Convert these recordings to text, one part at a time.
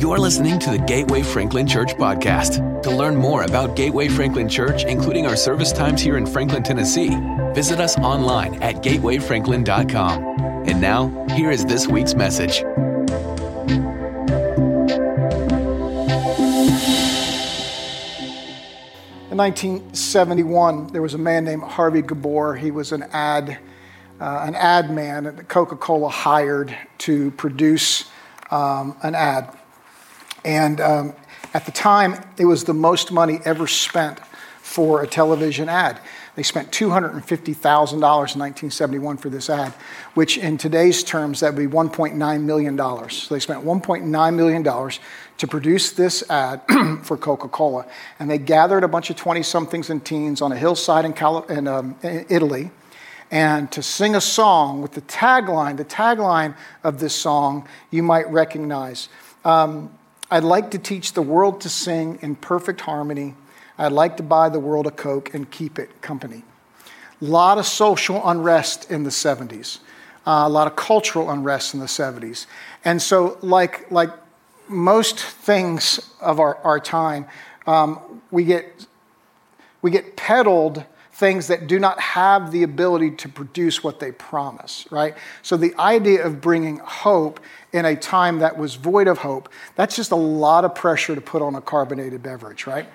You're listening to the Gateway Franklin Church podcast. To learn more about Gateway Franklin Church, including our service times here in Franklin, Tennessee, visit us online at gatewayfranklin.com. And now, here is this week's message. In 1971, there was a man named Harvey Gabor. He was an ad, uh, an ad man that Coca-Cola hired to produce um, an ad. And um, at the time, it was the most money ever spent for a television ad. They spent $250,000 in 1971 for this ad, which in today's terms, that would be $1.9 million. So they spent $1.9 million to produce this ad for Coca Cola. And they gathered a bunch of 20 somethings and teens on a hillside in, Cali- in, um, Italy and to sing a song with the tagline. The tagline of this song you might recognize. Um, I'd like to teach the world to sing in perfect harmony. I'd like to buy the world a Coke and keep it company. A lot of social unrest in the 70s, uh, a lot of cultural unrest in the 70s. And so, like, like most things of our, our time, um, we, get, we get peddled things that do not have the ability to produce what they promise, right? So the idea of bringing hope in a time that was void of hope, that's just a lot of pressure to put on a carbonated beverage, right?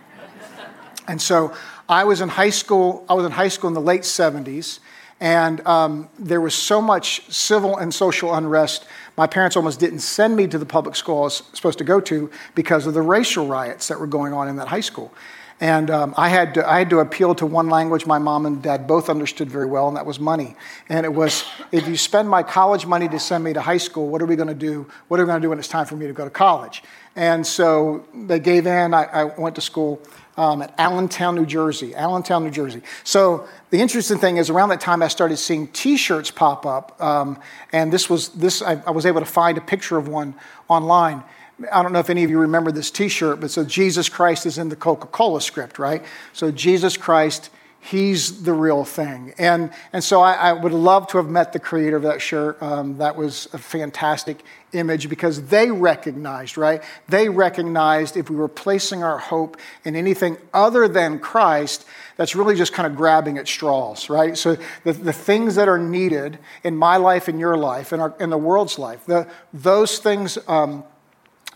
and so I was in high school, I was in high school in the late 70s, and um, there was so much civil and social unrest. My parents almost didn't send me to the public school I was supposed to go to because of the racial riots that were going on in that high school. And um, I, had to, I had to appeal to one language my mom and dad both understood very well, and that was money. And it was, if you spend my college money to send me to high school, what are we going to do? What are we going to do when it's time for me to go to college? And so they gave in. I, I went to school um, at Allentown, New Jersey. Allentown, New Jersey. So the interesting thing is, around that time, I started seeing T-shirts pop up, um, and this was this. I, I was able to find a picture of one online I don't know if any of you remember this t shirt, but so Jesus Christ is in the Coca Cola script, right? So Jesus Christ, he's the real thing. And, and so I, I would love to have met the creator of that shirt. Um, that was a fantastic image because they recognized, right? They recognized if we were placing our hope in anything other than Christ, that's really just kind of grabbing at straws, right? So the, the things that are needed in my life, in your life, in, our, in the world's life, the, those things. Um,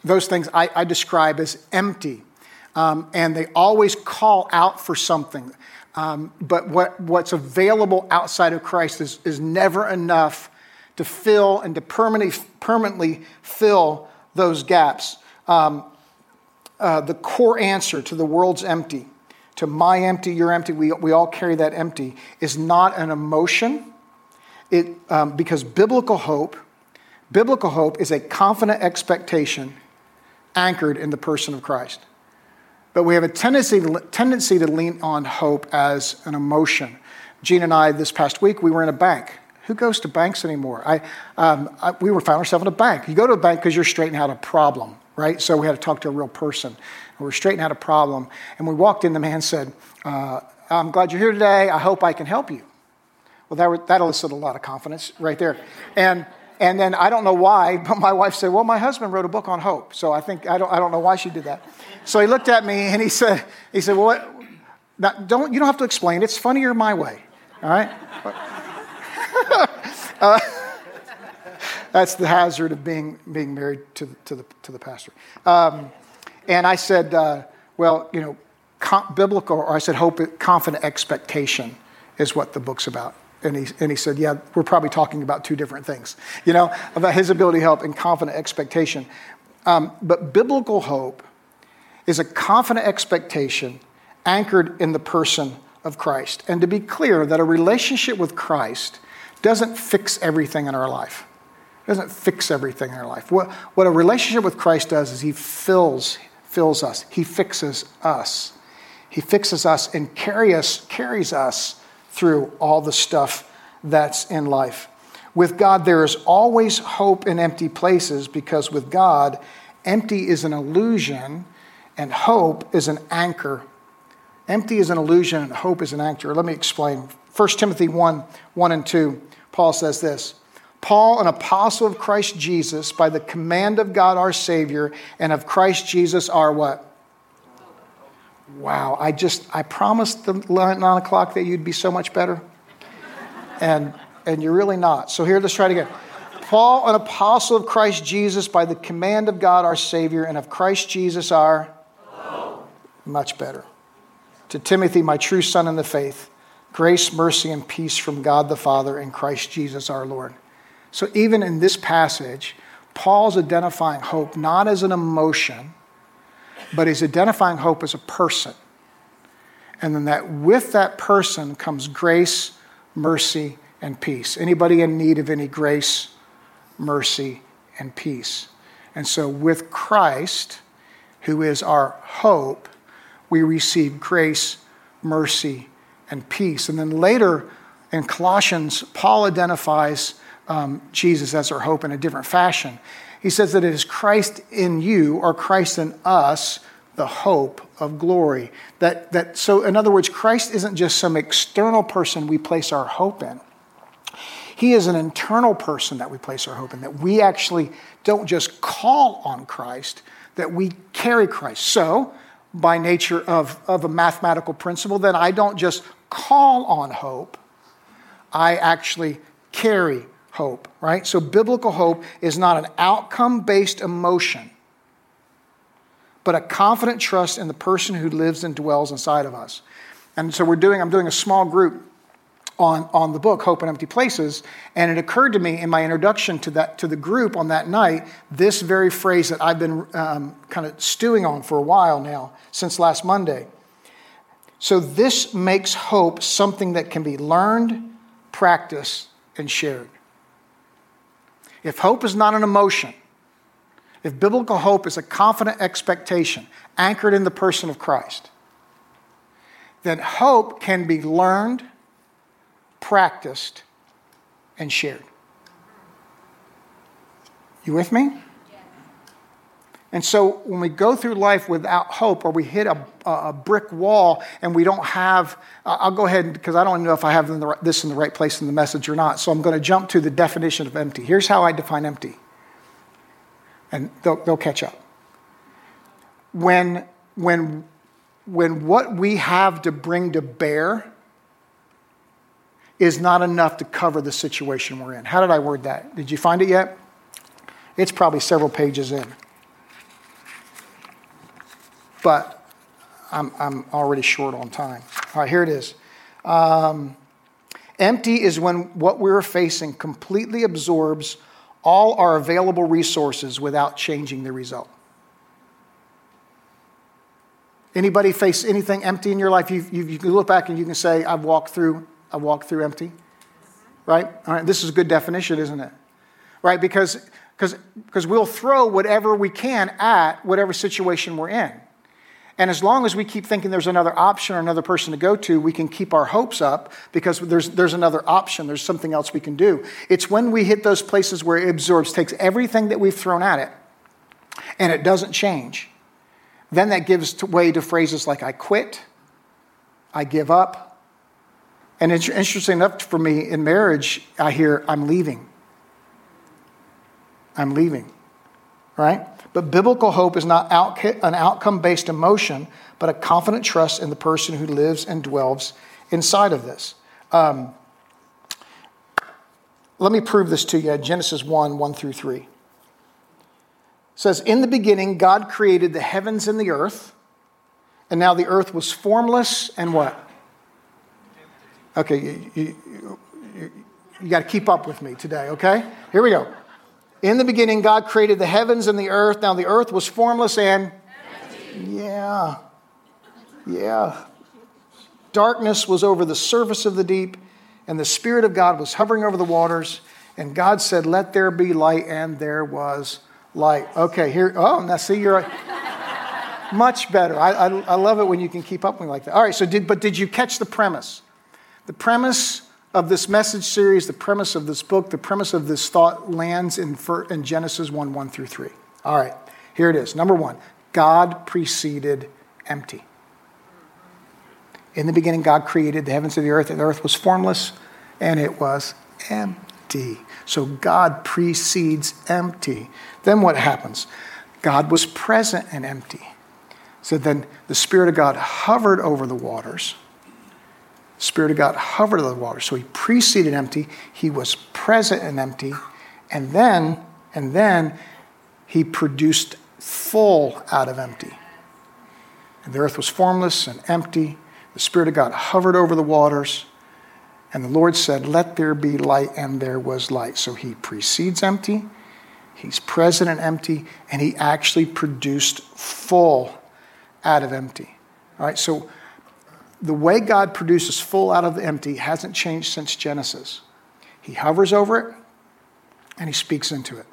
those things I, I describe as empty. Um, and they always call out for something. Um, but what, what's available outside of Christ is, is never enough to fill and to permanently, permanently fill those gaps. Um, uh, the core answer to the world's empty, to my empty, your empty, we, we all carry that empty, is not an emotion. It, um, because biblical hope, biblical hope is a confident expectation anchored in the person of Christ. But we have a tendency to, tendency to lean on hope as an emotion. Gene and I, this past week, we were in a bank. Who goes to banks anymore? I, um, I, we were found ourselves in a bank. You go to a bank because you're straightening out a problem, right? So we had to talk to a real person. We were straightening out a problem. And we walked in, the man said, uh, I'm glad you're here today. I hope I can help you. Well, that, that elicited a lot of confidence right there. And and then I don't know why, but my wife said, Well, my husband wrote a book on hope. So I think, I don't, I don't know why she did that. So he looked at me and he said, he said Well, what? Now, don't, you don't have to explain. It's funnier my way. All right? uh, that's the hazard of being, being married to, to, the, to the pastor. Um, and I said, uh, Well, you know, biblical, or I said, hope, confident expectation is what the book's about. And he, and he said, Yeah, we're probably talking about two different things, you know, about his ability to help and confident expectation. Um, but biblical hope is a confident expectation anchored in the person of Christ. And to be clear, that a relationship with Christ doesn't fix everything in our life. It doesn't fix everything in our life. What, what a relationship with Christ does is he fills, fills us, he fixes us. He fixes us and carry us, carries us through all the stuff that's in life. With God, there is always hope in empty places because with God, empty is an illusion and hope is an anchor. Empty is an illusion and hope is an anchor. Let me explain. 1 Timothy 1 1 and 2, Paul says this Paul, an apostle of Christ Jesus, by the command of God our Savior, and of Christ Jesus our what? Wow, I just, I promised the nine o'clock that you'd be so much better. And, and you're really not. So here, let's try it again. Paul, an apostle of Christ Jesus, by the command of God our Savior, and of Christ Jesus our much better. To Timothy, my true son in the faith, grace, mercy, and peace from God the Father and Christ Jesus our Lord. So even in this passage, Paul's identifying hope not as an emotion, but he's identifying hope as a person. And then that with that person comes grace, mercy, and peace. Anybody in need of any grace, mercy, and peace? And so with Christ, who is our hope, we receive grace, mercy, and peace. And then later in Colossians, Paul identifies um, Jesus as our hope in a different fashion. He says that it is Christ in you or Christ in us, the hope of glory. That, that, so, in other words, Christ isn't just some external person we place our hope in. He is an internal person that we place our hope in, that we actually don't just call on Christ, that we carry Christ. So, by nature of, of a mathematical principle, then I don't just call on hope, I actually carry hope, right? So biblical hope is not an outcome based emotion, but a confident trust in the person who lives and dwells inside of us. And so we're doing, I'm doing a small group on, on the book, Hope in Empty Places, and it occurred to me in my introduction to, that, to the group on that night, this very phrase that I've been um, kind of stewing on for a while now, since last Monday. So this makes hope something that can be learned, practiced, and shared. If hope is not an emotion, if biblical hope is a confident expectation anchored in the person of Christ, then hope can be learned, practiced, and shared. You with me? And so when we go through life without hope or we hit a, a brick wall and we don't have, I'll go ahead because I don't know if I have this in the right place in the message or not. So I'm going to jump to the definition of empty. Here's how I define empty. And they'll, they'll catch up. When, when, when what we have to bring to bear is not enough to cover the situation we're in. How did I word that? Did you find it yet? It's probably several pages in but I'm, I'm already short on time. All right, here it is. Um, empty is when what we're facing completely absorbs all our available resources without changing the result. Anybody face anything empty in your life? You, you, you can look back and you can say, I've walked through, I walked through empty. Right? All right, this is a good definition, isn't it? Right? Because because we'll throw whatever we can at whatever situation we're in. And as long as we keep thinking there's another option or another person to go to, we can keep our hopes up because there's, there's another option, there's something else we can do. It's when we hit those places where it absorbs, takes everything that we've thrown at it, and it doesn't change. Then that gives way to phrases like, I quit, I give up. And it's interesting enough for me in marriage, I hear, I'm leaving. I'm leaving, right? But biblical hope is not an outcome based emotion, but a confident trust in the person who lives and dwells inside of this. Um, let me prove this to you Genesis 1 1 through 3. It says, In the beginning, God created the heavens and the earth, and now the earth was formless and what? Okay, you, you, you, you got to keep up with me today, okay? Here we go. In the beginning, God created the heavens and the earth. Now the earth was formless and. Yeah. Yeah. Darkness was over the surface of the deep, and the Spirit of God was hovering over the waters. And God said, Let there be light, and there was light. Okay, here. Oh, now see, you're much better. I, I, I love it when you can keep up with me like that. All right, so did, but did you catch the premise? The premise of this message series, the premise of this book, the premise of this thought lands in, Genesis 1 1 through 3. All right, here it is. Number one God preceded empty. In the beginning, God created the heavens and the earth, and the earth was formless and it was empty. So God precedes empty. Then what happens? God was present and empty. So then the Spirit of God hovered over the waters. Spirit of God hovered over the waters. So he preceded empty, he was present and empty, and then, and then he produced full out of empty. And the earth was formless and empty. The Spirit of God hovered over the waters. And the Lord said, Let there be light, and there was light. So he precedes empty, he's present and empty, and he actually produced full out of empty. All right, so the way God produces full out of the empty hasn't changed since Genesis. He hovers over it and he speaks into it.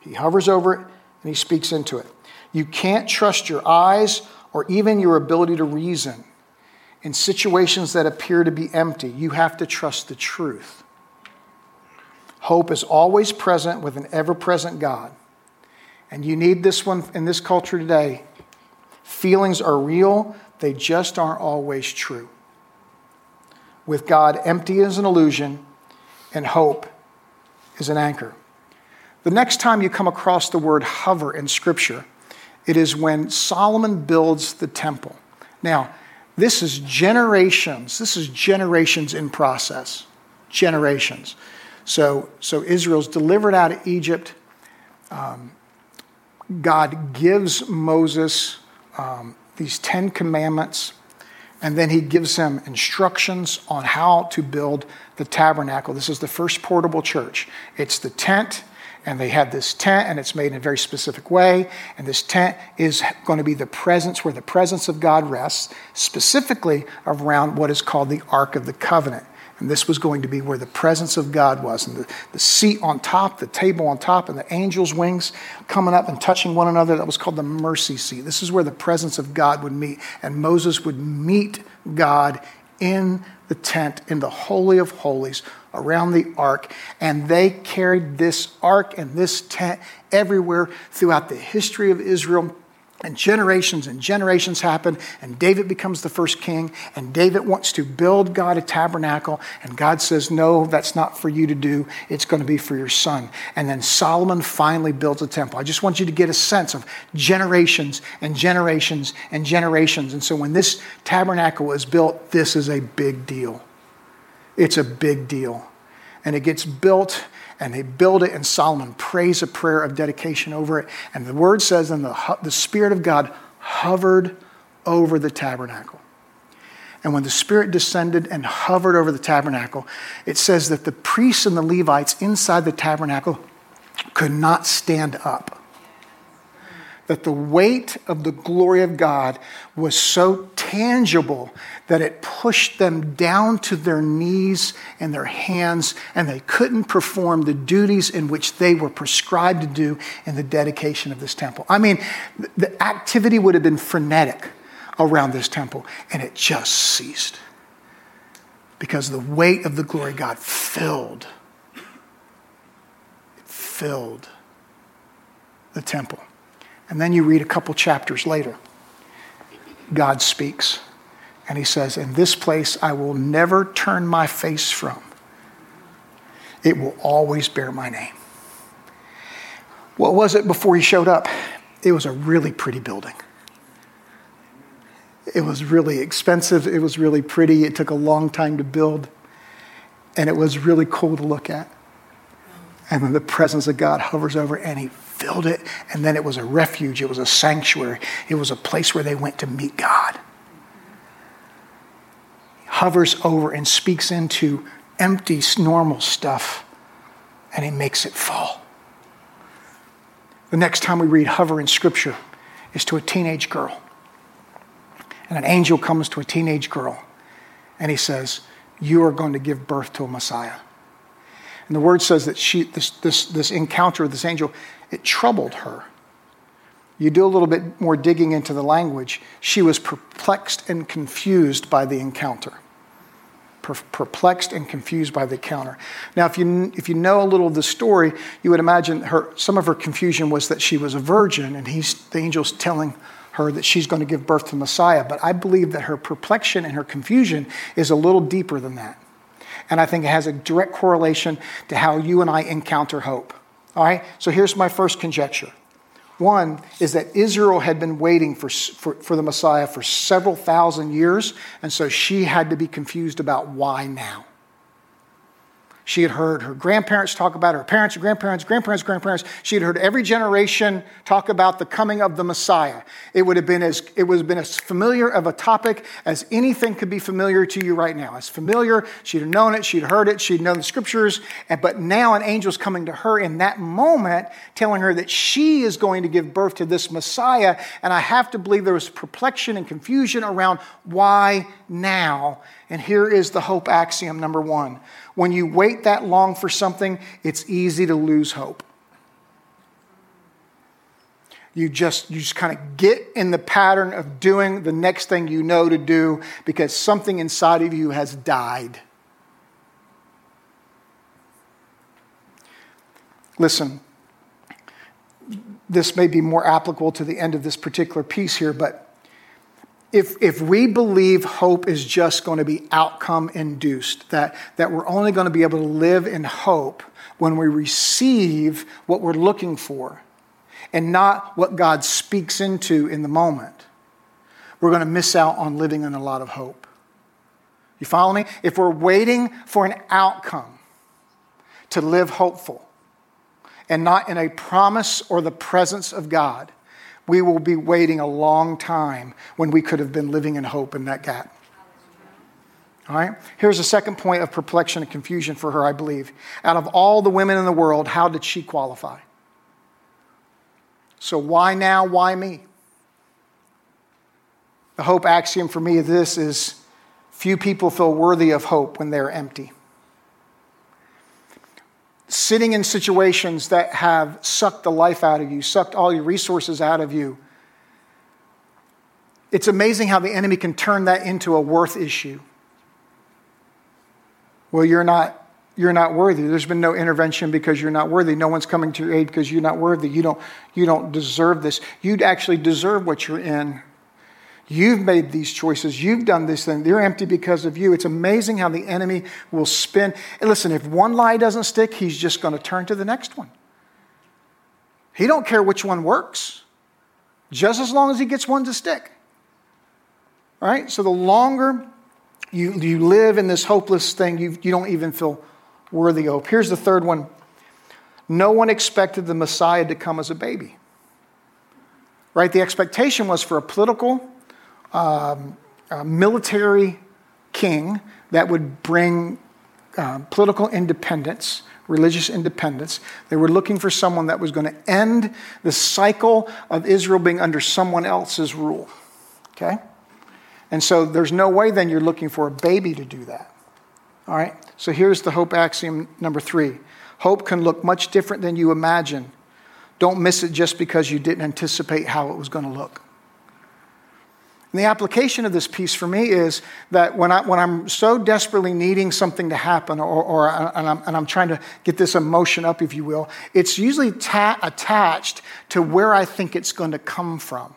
He hovers over it and he speaks into it. You can't trust your eyes or even your ability to reason in situations that appear to be empty. You have to trust the truth. Hope is always present with an ever present God. And you need this one in this culture today. Feelings are real, they just aren't always true. With God, empty is an illusion, and hope is an anchor. The next time you come across the word hover in Scripture, it is when Solomon builds the temple. Now, this is generations. This is generations in process. Generations. So, so Israel's delivered out of Egypt. Um, God gives Moses um, these Ten Commandments, and then he gives them instructions on how to build the tabernacle. This is the first portable church. It's the tent, and they have this tent and it's made in a very specific way and this tent is going to be the presence where the presence of god rests specifically around what is called the ark of the covenant and this was going to be where the presence of god was and the, the seat on top the table on top and the angels wings coming up and touching one another that was called the mercy seat this is where the presence of god would meet and moses would meet god in the tent in the holy of holies around the ark, and they carried this ark and this tent everywhere throughout the history of Israel. And generations and generations happen, and David becomes the first king, and David wants to build God a tabernacle, and God says, No, that's not for you to do. It's going to be for your son. And then Solomon finally builds a temple. I just want you to get a sense of generations and generations and generations. And so when this tabernacle is built, this is a big deal. It's a big deal. And it gets built, and they build it, and Solomon prays a prayer of dedication over it. And the word says, and the, the Spirit of God hovered over the tabernacle. And when the Spirit descended and hovered over the tabernacle, it says that the priests and the Levites inside the tabernacle could not stand up that the weight of the glory of God was so tangible that it pushed them down to their knees and their hands, and they couldn't perform the duties in which they were prescribed to do in the dedication of this temple. I mean, the activity would have been frenetic around this temple, and it just ceased because the weight of the glory of God filled. Filled the temple. And then you read a couple chapters later. God speaks. And he says, In this place I will never turn my face from. It will always bear my name. What was it before he showed up? It was a really pretty building. It was really expensive. It was really pretty. It took a long time to build. And it was really cool to look at. And then the presence of God hovers over and he filled it, and then it was a refuge, it was a sanctuary, it was a place where they went to meet God. He hovers over and speaks into empty, normal stuff, and he makes it fall. The next time we read hover in Scripture is to a teenage girl. And an angel comes to a teenage girl, and he says, You are going to give birth to a Messiah. And the word says that she, this, this, this encounter with this angel, it troubled her. You do a little bit more digging into the language. She was perplexed and confused by the encounter. Per- perplexed and confused by the encounter. Now, if you, if you know a little of the story, you would imagine her, some of her confusion was that she was a virgin, and he's, the angel's telling her that she's going to give birth to Messiah. But I believe that her perplexion and her confusion is a little deeper than that. and I think it has a direct correlation to how you and I encounter hope. All right? So here's my first conjecture. One is that Israel had been waiting for, for, for, the Messiah for several thousand years, and so she had to be confused about why now. She had heard her grandparents talk about her parents, grandparents, grandparents, grandparents. She had heard every generation talk about the coming of the Messiah. It would have been as it would have been as familiar of a topic as anything could be familiar to you right now. As familiar, she'd have known it, she'd heard it, she'd known the scriptures, and, but now an angel's coming to her in that moment, telling her that she is going to give birth to this Messiah. And I have to believe there was perplexion and confusion around why now. And here is the hope axiom number one when you wait that long for something, it's easy to lose hope. You just, you just kind of get in the pattern of doing the next thing you know to do because something inside of you has died. Listen, this may be more applicable to the end of this particular piece here, but if, if we believe hope is just going to be outcome induced, that, that we're only going to be able to live in hope when we receive what we're looking for and not what God speaks into in the moment, we're going to miss out on living in a lot of hope. You follow me? If we're waiting for an outcome to live hopeful and not in a promise or the presence of God, we will be waiting a long time when we could have been living in hope in that gap. All right? Here's a second point of perplexion and confusion for her, I believe. Out of all the women in the world, how did she qualify? So, why now? Why me? The hope axiom for me this is few people feel worthy of hope when they're empty sitting in situations that have sucked the life out of you, sucked all your resources out of you. It's amazing how the enemy can turn that into a worth issue. Well, you're not you're not worthy. There's been no intervention because you're not worthy. No one's coming to your aid because you're not worthy. You don't you don't deserve this. You'd actually deserve what you're in. You've made these choices. You've done this thing. They're empty because of you. It's amazing how the enemy will spin. And listen, if one lie doesn't stick, he's just going to turn to the next one. He don't care which one works, just as long as he gets one to stick. All right? So the longer you, you live in this hopeless thing, you, you don't even feel worthy of. Here's the third one. No one expected the Messiah to come as a baby. Right? The expectation was for a political um, a military king that would bring uh, political independence, religious independence. They were looking for someone that was going to end the cycle of Israel being under someone else's rule. Okay? And so there's no way then you're looking for a baby to do that. All right? So here's the hope axiom number three hope can look much different than you imagine. Don't miss it just because you didn't anticipate how it was going to look. And the application of this piece for me is that when, I, when I'm so desperately needing something to happen, or, or and, I'm, and I'm trying to get this emotion up, if you will, it's usually ta- attached to where I think it's going to come from.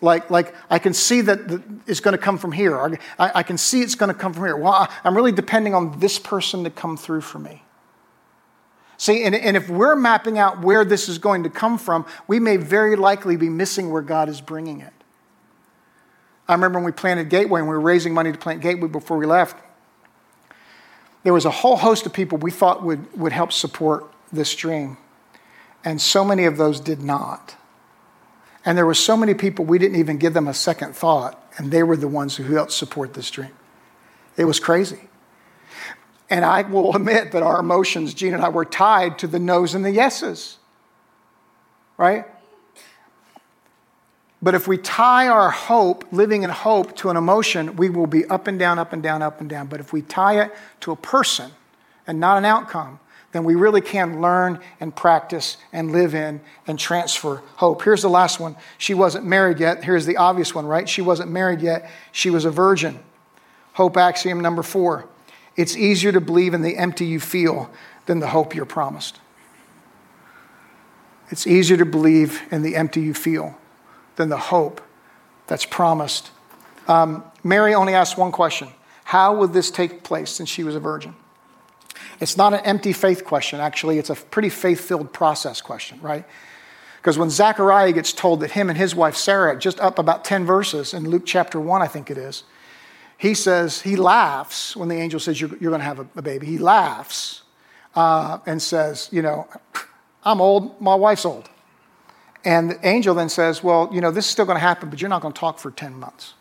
Like, like I can see that the, it's going to come from here. I, I can see it's going to come from here. Well, I, I'm really depending on this person to come through for me. See, and, and if we're mapping out where this is going to come from, we may very likely be missing where God is bringing it. I remember when we planted Gateway and we were raising money to plant Gateway before we left. There was a whole host of people we thought would, would help support this dream. And so many of those did not. And there were so many people we didn't even give them a second thought, and they were the ones who helped support this dream. It was crazy. And I will admit that our emotions, Gene and I, were tied to the no's and the yeses. Right? But if we tie our hope, living in hope, to an emotion, we will be up and down, up and down, up and down. But if we tie it to a person and not an outcome, then we really can learn and practice and live in and transfer hope. Here's the last one. She wasn't married yet. Here's the obvious one, right? She wasn't married yet. She was a virgin. Hope axiom number four it's easier to believe in the empty you feel than the hope you're promised. It's easier to believe in the empty you feel than the hope that's promised. Um, Mary only asked one question How would this take place since she was a virgin? It's not an empty faith question, actually. It's a pretty faith filled process question, right? Because when Zechariah gets told that him and his wife Sarah, just up about 10 verses in Luke chapter 1, I think it is, he says, he laughs when the angel says, You're, you're going to have a, a, baby. He laughs uh, and says, You know, I'm old, my wife's old. And the angel then says, Well, you know, this is still going to happen, but you're not going to talk for 10 months.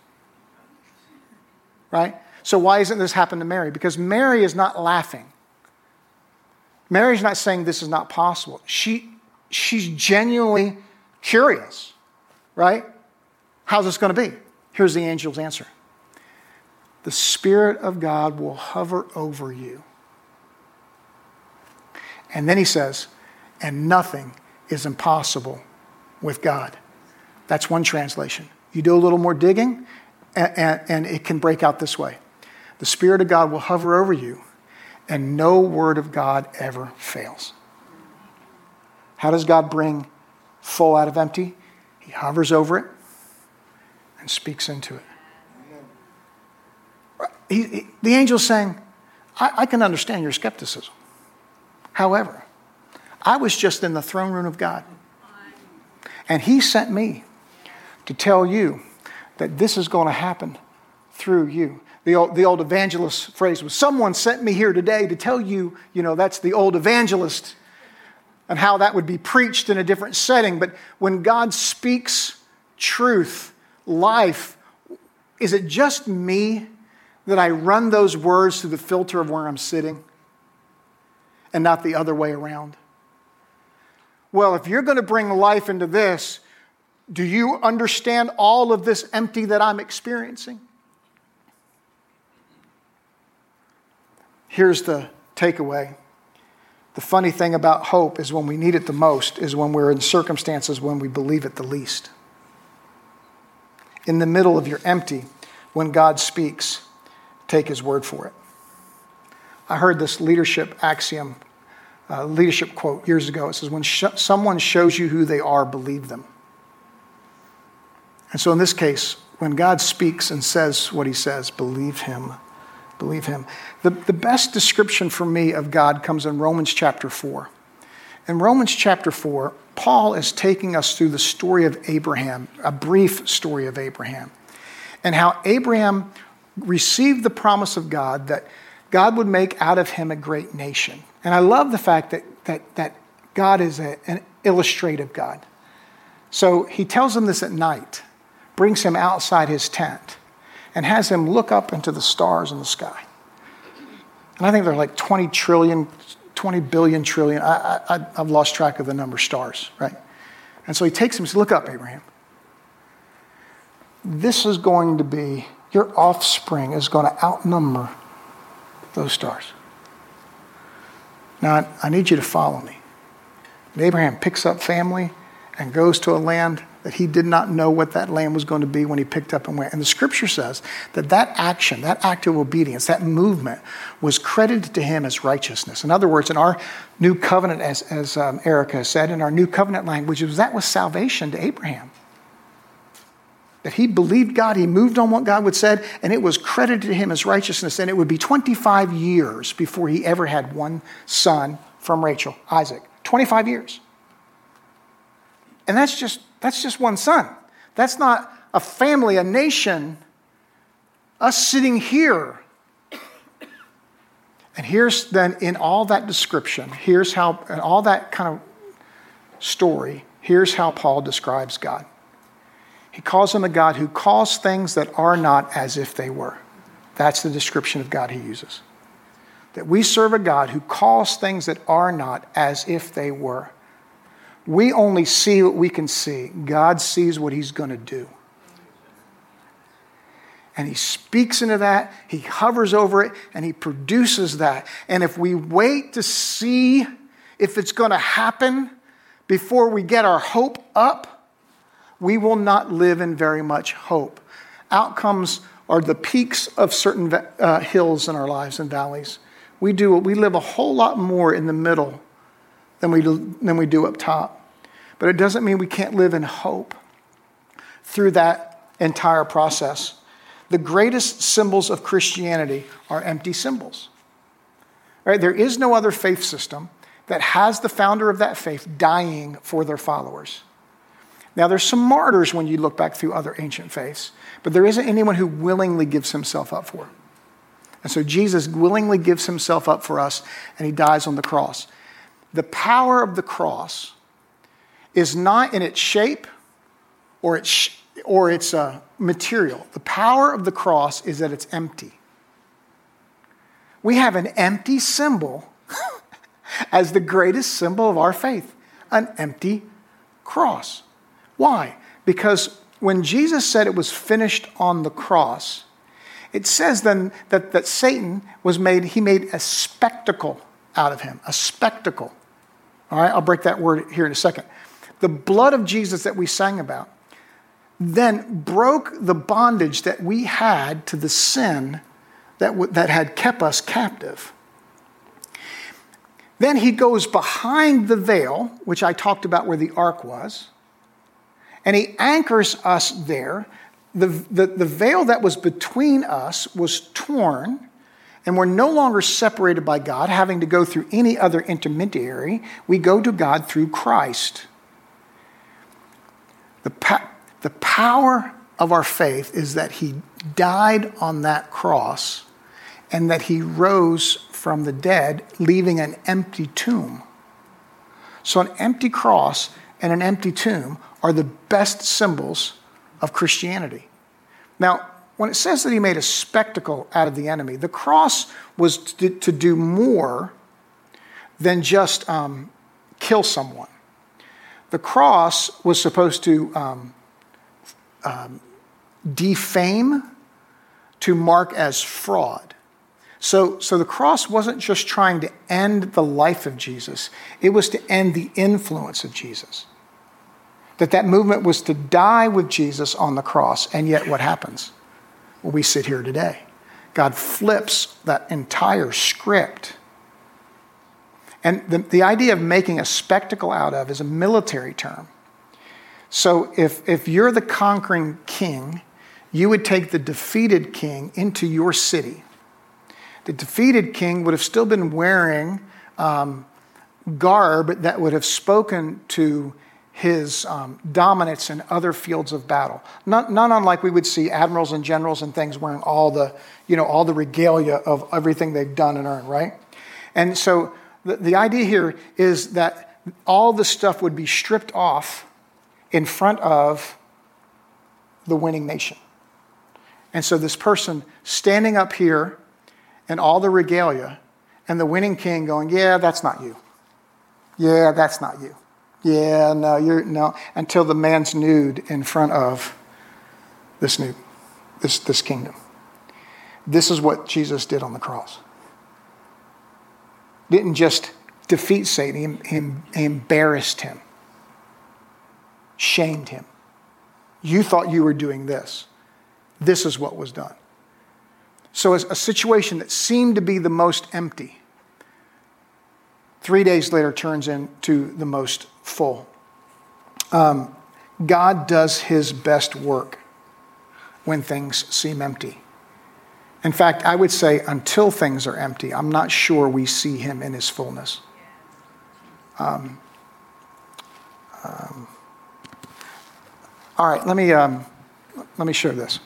Right? So why isn't this happening to Mary? Because Mary is not laughing. Mary's not saying this is not possible. She, she's genuinely curious, right? How's this going to be? Here's the angel's answer The Spirit of God will hover over you. And then he says, and nothing is impossible with God. That's one translation. You do a little more digging, and, and, and it can break out this way The Spirit of God will hover over you and no word of God ever fails. How does God bring full out of empty? He hovers over it and speaks into it. He, he, the angel's saying, I, I can understand your skepticism. However, I was just in the throne room of God. And He sent me to tell you that this is going to happen through you the old, the old evangelist phrase was someone sent me here today to tell you, you know, that's the old evangelist and how that would be preached in a different setting. But when God speaks truth, life, is it just me that I run those words through the filter of where I'm sitting and not the other way around? Well, if you're going to bring life into this, do you understand all of this empty that I'm experiencing? Here's the takeaway. The funny thing about hope is when we need it the most is when we're in circumstances when we believe it the least. In the middle of your empty, when God speaks, take his word for it. I heard this leadership axiom, uh, leadership quote years ago. It says, When sh- someone shows you who they are, believe them. And so in this case, when God speaks and says what he says, believe him Believe him. The, the best description for me of God comes in Romans chapter 4. In Romans chapter 4, Paul is taking us through the story of Abraham, a brief story of Abraham, and how Abraham received the promise of God that God would make out of him a great nation. And I love the fact that, that, that God is a, an illustrative God. So he tells him this at night, brings him outside his tent and has him look up into the stars in the sky. And I think they're like 20 trillion, 20 billion trillion. I, I, I've lost track of the number of stars, right? And so he takes him and says, Look up, Abraham. This is going to be, your offspring is going to outnumber those stars. Now, I need you to follow me. And Abraham picks up family and goes to a land that he did not know what that land was going to be when he picked up and went. And the scripture says that that action, that act of obedience, that movement was credited to him as righteousness. In other words, in our new covenant, as, as um, Erica said, in our new covenant language, was, that was salvation to Abraham. That he believed God, he moved on what God would said, and it was credited to him as righteousness. And it would be 25 years before he ever had one son from Rachel, Isaac. 25 years. And that's just that's just one son. That's not a family, a nation, us sitting here. And here's then in all that description, here's how, all that kind of story, here's how Paul describes God. He calls him a God who calls things that are not as if they were. That's the description of God he uses. That we serve a God who calls things that are not as if they were. We only see what we can see. God sees what He's going to do. And He speaks into that, He hovers over it, and He produces that. And if we wait to see if it's going to happen before we get our hope up, we will not live in very much hope. Outcomes are the peaks of certain uh, hills in our lives and valleys. We do we live a whole lot more in the middle than we do, than we do up top. But it doesn't mean we can't live in hope through that entire process. The greatest symbols of Christianity are empty symbols. Right? There is no other faith system that has the founder of that faith dying for their followers. Now, there's some martyrs when you look back through other ancient faiths, but there isn't anyone who willingly gives himself up for. And so Jesus willingly gives himself up for us, and he dies on the cross. The power of the cross is not in its shape or its, or its uh, material. The power of the cross is that it's empty. We have an empty symbol as the greatest symbol of our faith an empty cross. Why? Because when Jesus said it was finished on the cross, it says then that, that Satan was made, he made a spectacle out of him, a spectacle. All right, I'll break that word here in a second. The blood of Jesus that we sang about then broke the bondage that we had to the sin that, w- that had kept us captive. Then he goes behind the veil, which I talked about where the ark was, and he anchors us there. The, the, the veil that was between us was torn, and we're no longer separated by God, having to go through any other intermediary. We go to God through Christ. The, pa- the power of our faith is that he died on that cross and that he rose from the dead, leaving an empty tomb. So, an empty cross and an empty tomb are the best symbols of Christianity. Now, when it says that he made a spectacle out of the enemy, the cross was to, to do more than just um, kill someone. The cross was supposed to um, um, defame, to mark as fraud. So, so the cross wasn't just trying to end the life of Jesus, it was to end the influence of Jesus that that movement was to die with Jesus on the cross. And yet, what happens? Well, we sit here today. God flips that entire script. And the, the idea of making a spectacle out of is a military term. So if, if you're the conquering king, you would take the defeated king into your city. The defeated king would have still been wearing um, garb that would have spoken to his um, dominance in other fields of battle. Not, not unlike we would see admirals and generals and things wearing all the, you know, all the regalia of everything they've done and earned, right? And so the, the idea here is that all the stuff would be stripped off in front of the winning nation. And so this person standing up here in all the regalia and the winning king going, Yeah, that's not you. Yeah, that's not you. Yeah, no, you're no. Until the man's nude in front of this new, this, this kingdom. This is what Jesus did on the cross. Didn't just defeat Satan, he, he embarrassed him, shamed him. You thought you were doing this. This is what was done. So, as a situation that seemed to be the most empty, three days later turns into the most full. Um, God does his best work when things seem empty. In fact, I would say until things are empty, I'm not sure we see him in his fullness. Um, um, all right, let me, um, let me show this.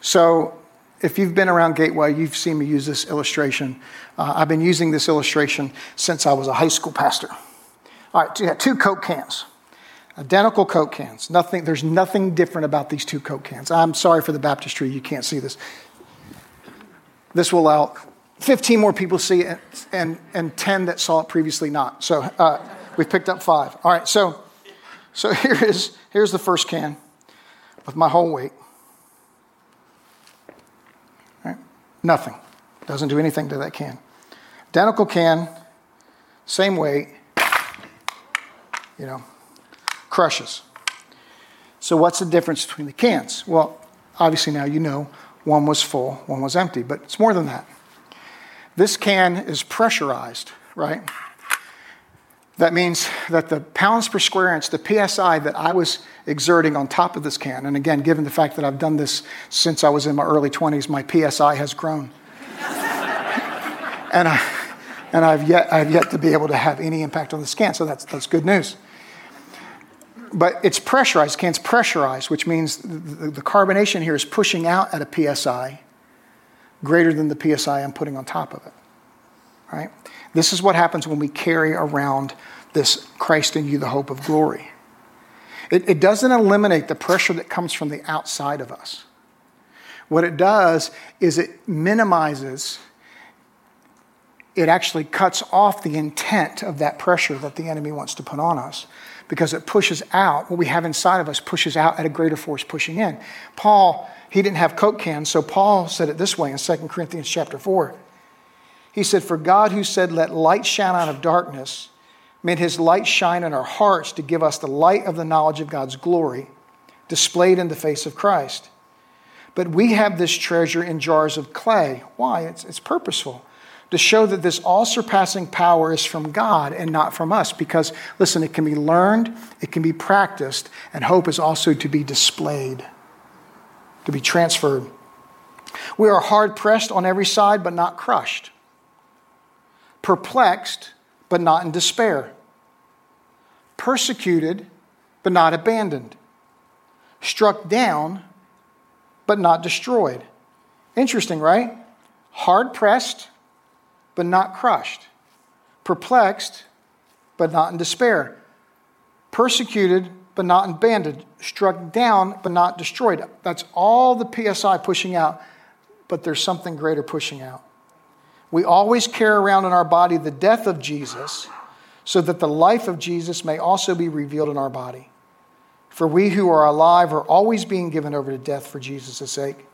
So, if you've been around Gateway, you've seen me use this illustration. Uh, I've been using this illustration since I was a high school pastor. All right, yeah, two Coke cans, identical Coke cans. Nothing, there's nothing different about these two Coke cans. I'm sorry for the baptistry, you can't see this. This will allow 15 more people see it and, and 10 that saw it previously not. So uh, we've picked up five. All right, so, so here is, here's the first can with my whole weight. Nothing. Doesn't do anything to that can. Identical can, same weight, you know, crushes. So, what's the difference between the cans? Well, obviously now you know one was full, one was empty, but it's more than that. This can is pressurized, right? That means that the pounds per square inch, the PSI that I was exerting on top of this can, and again, given the fact that I've done this since I was in my early 20s, my PSI has grown. and, I, and I've, yet, I've yet to be able to have any impact on the scan, so that's, that's good news. But it's pressurized, can's pressurized, which means the, the carbonation here is pushing out at a PSI greater than the PSI I'm putting on top of it. Right? This is what happens when we carry around this Christ in you, the hope of glory. It, it doesn't eliminate the pressure that comes from the outside of us. What it does is it minimizes, it actually cuts off the intent of that pressure that the enemy wants to put on us because it pushes out what we have inside of us pushes out at a greater force pushing in paul he didn't have coke cans so paul said it this way in 2 corinthians chapter 4 he said, For God, who said, Let light shine out of darkness, made his light shine in our hearts to give us the light of the knowledge of God's glory displayed in the face of Christ. But we have this treasure in jars of clay. Why? It's, it's purposeful. To show that this all surpassing power is from God and not from us. Because, listen, it can be learned, it can be practiced, and hope is also to be displayed, to be transferred. We are hard pressed on every side, but not crushed perplexed, but not in despair, persecuted, but not abandoned, struck down, but not destroyed. Interesting, right? Hard pressed, but not crushed, perplexed, but not in despair, persecuted, but not abandoned, struck down, but not destroyed. That's all the PSI pushing out, but there's something greater pushing out. We always carry around in our body the death of Jesus so that the life of Jesus may also be revealed in our body. For we who are alive are always being given over to death for Jesus' sake,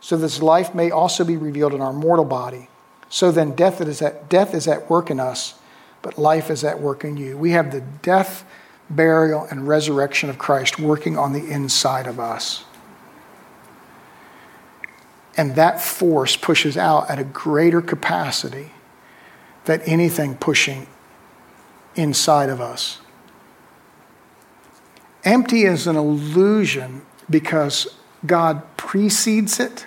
so this life may also be revealed in our mortal body. So then death is at, death is at work in us, but life is at work in you. We have the death, burial, and resurrection of Christ working on the inside of us. And that force pushes out at a greater capacity than anything pushing inside of us. Empty is an illusion because God precedes it,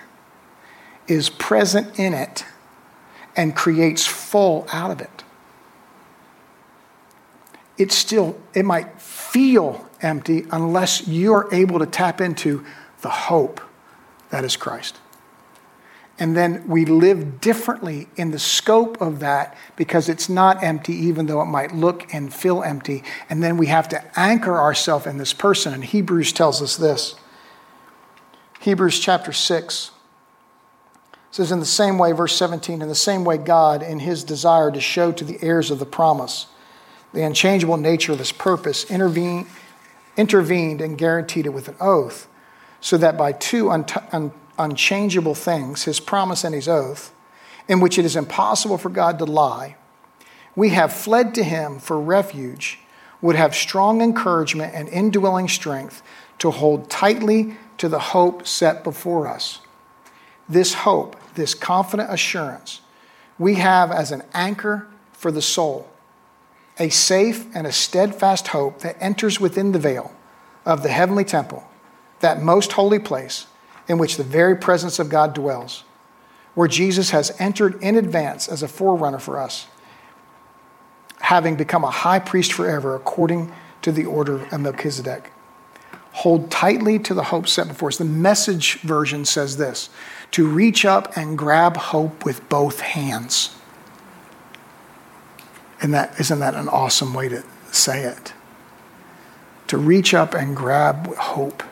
is present in it, and creates full out of it. It still, it might feel empty unless you're able to tap into the hope that is Christ. And then we live differently in the scope of that because it's not empty, even though it might look and feel empty. And then we have to anchor ourselves in this person. And Hebrews tells us this Hebrews chapter 6 says, In the same way, verse 17, in the same way, God, in his desire to show to the heirs of the promise the unchangeable nature of his purpose, intervened, intervened and guaranteed it with an oath, so that by two unchangeable things, his promise and his oath, in which it is impossible for God to lie, we have fled to him for refuge, would have strong encouragement and indwelling strength to hold tightly to the hope set before us. This hope, this confident assurance, we have as an anchor for the soul, a safe and a steadfast hope that enters within the veil of the heavenly temple, that most holy place in which the very presence of God dwells, where Jesus has entered in advance as a forerunner for us, having become a high priest forever according to the order of Melchizedek. Hold tightly to the hope set before us. The message version says this to reach up and grab hope with both hands. And that isn't that an awesome way to say it? To reach up and grab hope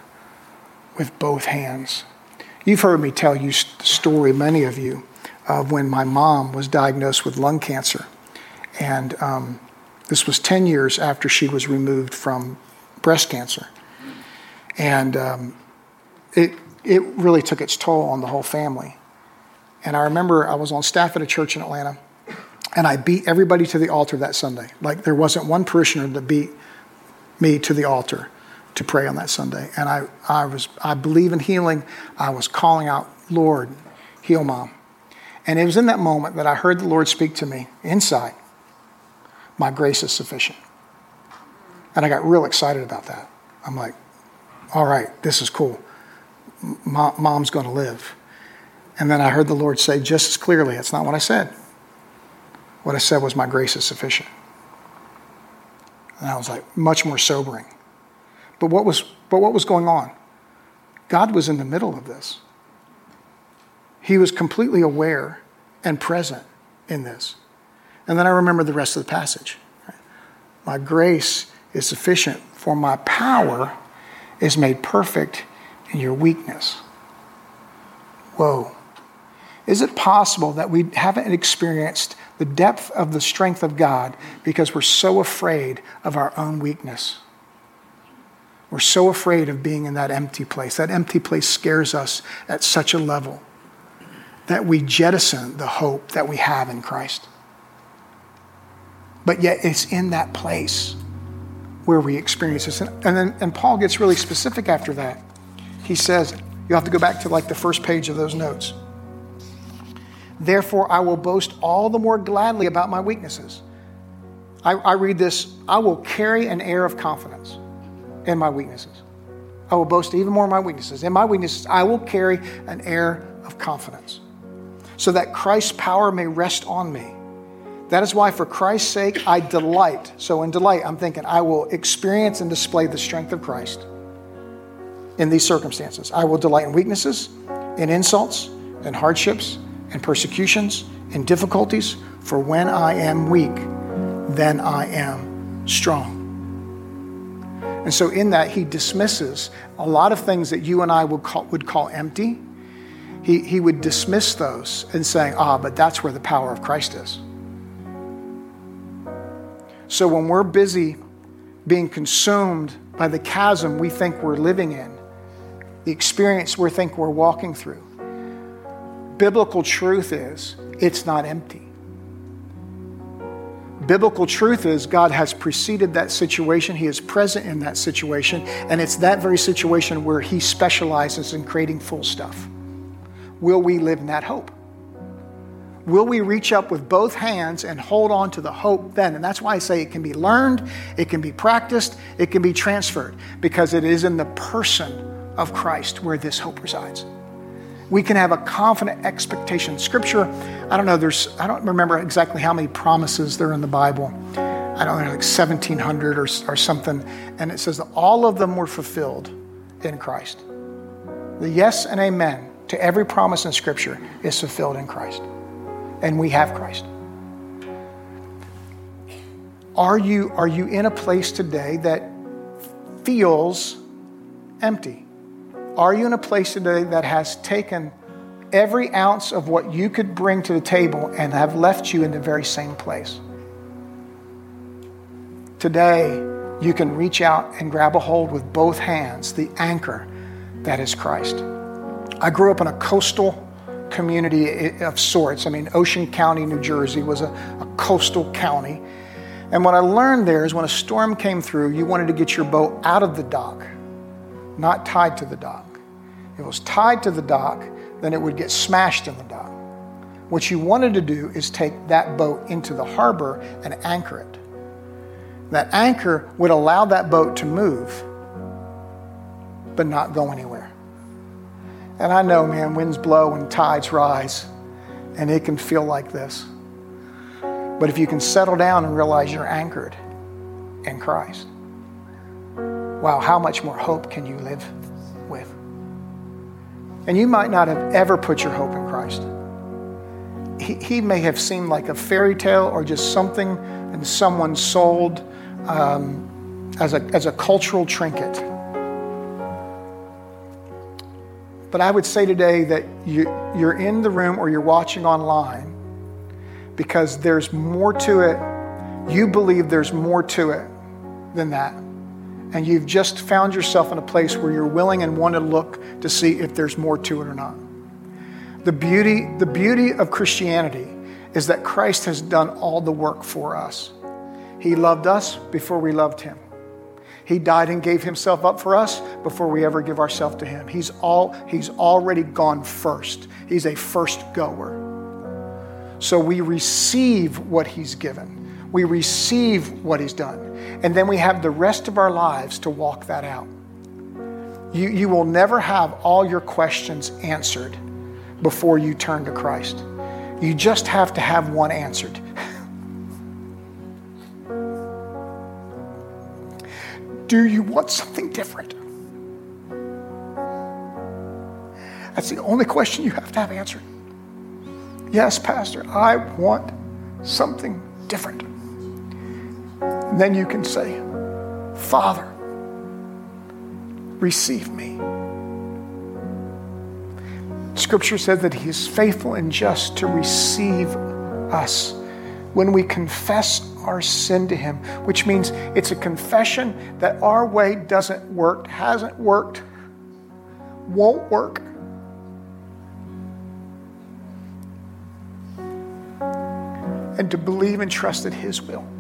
with both hands. You've heard me tell you the story, many of you, of when my mom was diagnosed with lung cancer. And um, this was 10 years after she was removed from breast cancer. And um, it, it really took its toll on the whole family. And I remember I was on staff at a church in Atlanta, and I beat everybody to the altar that Sunday. Like there wasn't one parishioner that beat me to the altar to pray on that Sunday. And I, I, was, I believe in healing. I was calling out, Lord, heal mom. And it was in that moment that I heard the Lord speak to me inside. My grace is sufficient. And I got real excited about that. I'm like, all right, this is cool. Mom's going to live. And then I heard the Lord say just as clearly, it's not what I said. What I said was, My grace is sufficient. And I was like, much more sobering. But what was, but what was going on? God was in the middle of this. He was completely aware and present in this. And then I remember the rest of the passage. My grace is sufficient, for my power is made perfect in your weakness. Whoa. Is it possible that we haven't experienced the depth of the strength of God because we're so afraid of our own weakness? We're so afraid of being in that empty place. That empty place scares us at such a level that we jettison the hope that we have in Christ. But yet, it's in that place where we experience this. And, then and Paul gets really specific after that. He says, you have to go back to like the first page of those notes. Therefore, I will boast all the more gladly about my weaknesses. I, I read this I will carry an air of confidence in my weaknesses. I will boast even more of my weaknesses. In my weaknesses, I will carry an air of confidence so that Christ's power may rest on me. That is why, for Christ's sake, I delight. So, in delight, I'm thinking I will experience and display the strength of Christ in these circumstances. I will delight in weaknesses, in insults, in hardships, in persecutions, in difficulties, for when I am weak, then I am strong. And so, in that, he dismisses a lot of things that you and I would call, would call empty. He, he would dismiss those and saying, ah, but that's where the power of Christ is. So, when we're busy being consumed by the chasm we think we're living in, the experience we think we're walking through, biblical truth is it's not empty. Biblical truth is God has preceded that situation, He is present in that situation, and it's that very situation where He specializes in creating full stuff. Will we live in that hope? Will we reach up with both hands and hold on to the hope then? And that's why I say it can be learned, it can be practiced, it can be transferred, because it is in the person of Christ where this hope resides we can have a confident expectation. Scripture, I don't know, there's, I don't remember exactly how many promises there are in the Bible. I don't know, like 1,700 or, or something. And it says that all of them were fulfilled in Christ. The yes and amen to every promise in Scripture is fulfilled in Christ. And we have Christ. Are you, are you in a place today that feels empty? Are you in a place today that has taken every ounce of what you could bring to the table and have left you in the very same place? Today, you can reach out and grab a hold with both hands, the anchor that is Christ. I grew up in a coastal community of sorts. I mean, Ocean County, New Jersey was a, a coastal county. And what I learned there is when a storm came through, you wanted to get your boat out of the dock not tied to the dock. It was tied to the dock, then it would get smashed in the dock. What you wanted to do is take that boat into the harbor and anchor it. That anchor would allow that boat to move, but not go anywhere. And I know, man, winds blow and tides rise, and it can feel like this. But if you can settle down and realize you're anchored in Christ, wow, how much more hope can you live? And you might not have ever put your hope in Christ. He, he may have seemed like a fairy tale or just something and someone sold um, as, a, as a cultural trinket. But I would say today that you, you're in the room or you're watching online because there's more to it. You believe there's more to it than that and you've just found yourself in a place where you're willing and want to look to see if there's more to it or not. The beauty, the beauty of Christianity is that Christ has done all the work for us. He loved us before we loved him. He died and gave himself up for us before we ever give ourselves to him. He's all he's already gone first. He's a first goer. So we receive what he's given. We receive what He's done. And then we have the rest of our lives to walk that out. You, you will never have all your questions answered before you turn to Christ. You just have to have one answered. Do you want something different? That's the only question you have to have answered. Yes, Pastor, I want something different. And then you can say, Father, receive me. Scripture says that He is faithful and just to receive us when we confess our sin to Him, which means it's a confession that our way doesn't work, hasn't worked, won't work. And to believe and trust in His will.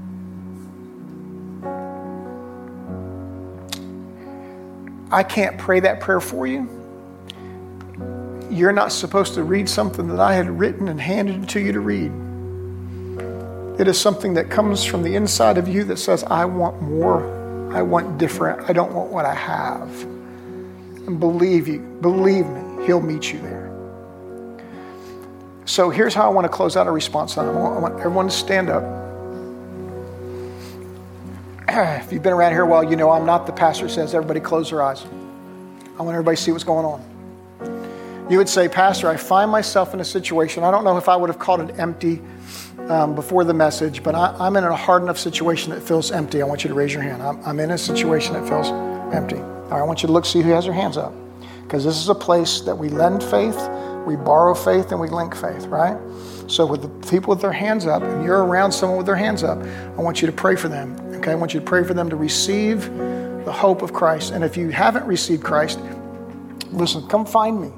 I can't pray that prayer for you. You're not supposed to read something that I had written and handed to you to read. It is something that comes from the inside of you that says, I want more. I want different. I don't want what I have. And believe you, believe me, He'll meet you there. So here's how I want to close out a response I want everyone to stand up. if you've been around here a while, you know I'm not the pastor says everybody close their eyes. I want everybody to see what's going on. You would say, Pastor, I find myself in a situation. I don't know if I would have called it empty um, before the message, but I, am in a hard enough situation that feels empty. I want you to raise your hand. I'm, I'm in a situation that feels empty. All right, I want you to look, see who has their hands up. Because this is a place that we lend faith, we borrow faith, and we link faith, right? So, with the people with their hands up, and you're around someone with their hands up, I want you to pray for them. Okay, I want you to pray for them to receive the hope of Christ. And if you haven't received Christ, listen, come find me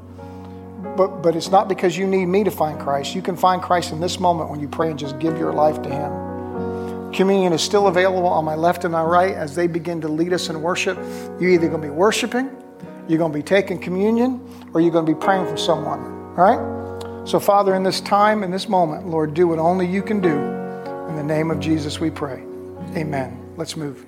but, but it's not because you need me to find Christ. You can find Christ in this moment when you pray and just give your life to Him. Communion is still available on my left and my right as they begin to lead us in worship. You're either going to be worshiping, you're going to be taking communion, or you're going to be praying for someone. All right? So, Father, in this time, in this moment, Lord, do what only you can do. In the name of Jesus, we pray. Amen. Let's move.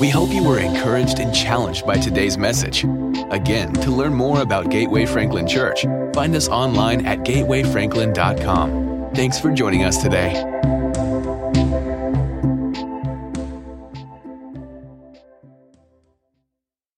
We hope you were encouraged and challenged by today's message. Again, to learn more about Gateway Franklin Church, find us online at gatewayfranklin.com. Thanks for joining us today.